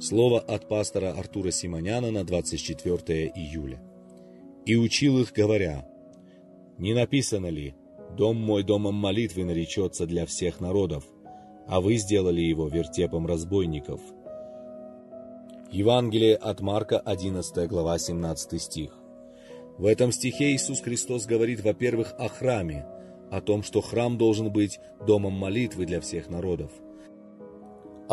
Слово от пастора Артура Симоняна на 24 июля. «И учил их, говоря, «Не написано ли, «Дом мой домом молитвы наречется для всех народов», а вы сделали его вертепом разбойников». Евангелие от Марка, 11 глава, 17 стих. В этом стихе Иисус Христос говорит, во-первых, о храме, о том, что храм должен быть домом молитвы для всех народов.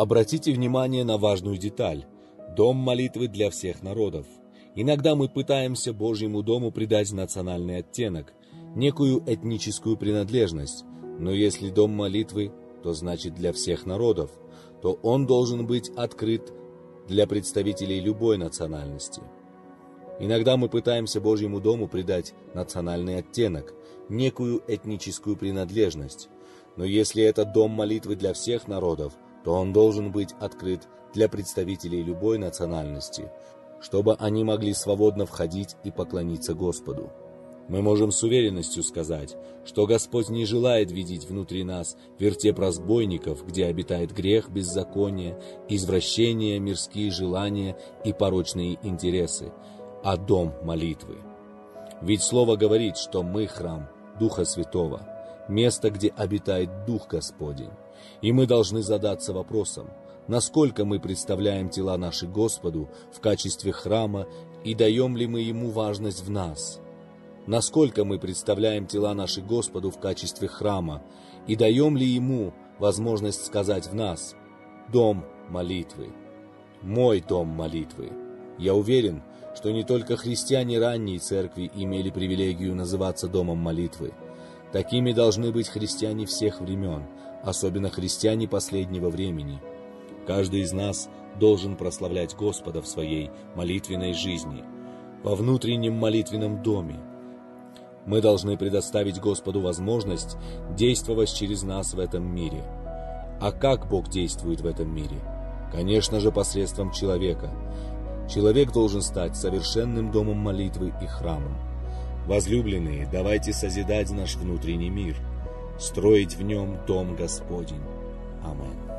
Обратите внимание на важную деталь – дом молитвы для всех народов. Иногда мы пытаемся Божьему дому придать национальный оттенок, некую этническую принадлежность, но если дом молитвы, то значит для всех народов, то он должен быть открыт для представителей любой национальности. Иногда мы пытаемся Божьему дому придать национальный оттенок, некую этническую принадлежность. Но если это дом молитвы для всех народов, то он должен быть открыт для представителей любой национальности, чтобы они могли свободно входить и поклониться Господу. Мы можем с уверенностью сказать, что Господь не желает видеть внутри нас вертеп разбойников, где обитает грех, беззаконие, извращение, мирские желания и порочные интересы, а дом молитвы. Ведь Слово говорит, что мы храм Духа Святого, место, где обитает Дух Господень. И мы должны задаться вопросом, насколько мы представляем тела наши Господу в качестве храма и даем ли мы Ему важность в нас. Насколько мы представляем тела наши Господу в качестве храма и даем ли Ему возможность сказать в нас «Дом молитвы», «Мой дом молитвы». Я уверен, что не только христиане ранней церкви имели привилегию называться домом молитвы. Такими должны быть христиане всех времен, особенно христиане последнего времени. Каждый из нас должен прославлять Господа в своей молитвенной жизни, во внутреннем молитвенном доме. Мы должны предоставить Господу возможность действовать через нас в этом мире. А как Бог действует в этом мире? Конечно же, посредством человека – Человек должен стать совершенным домом молитвы и храмом. Возлюбленные, давайте созидать наш внутренний мир, строить в нем дом Господень. Аминь.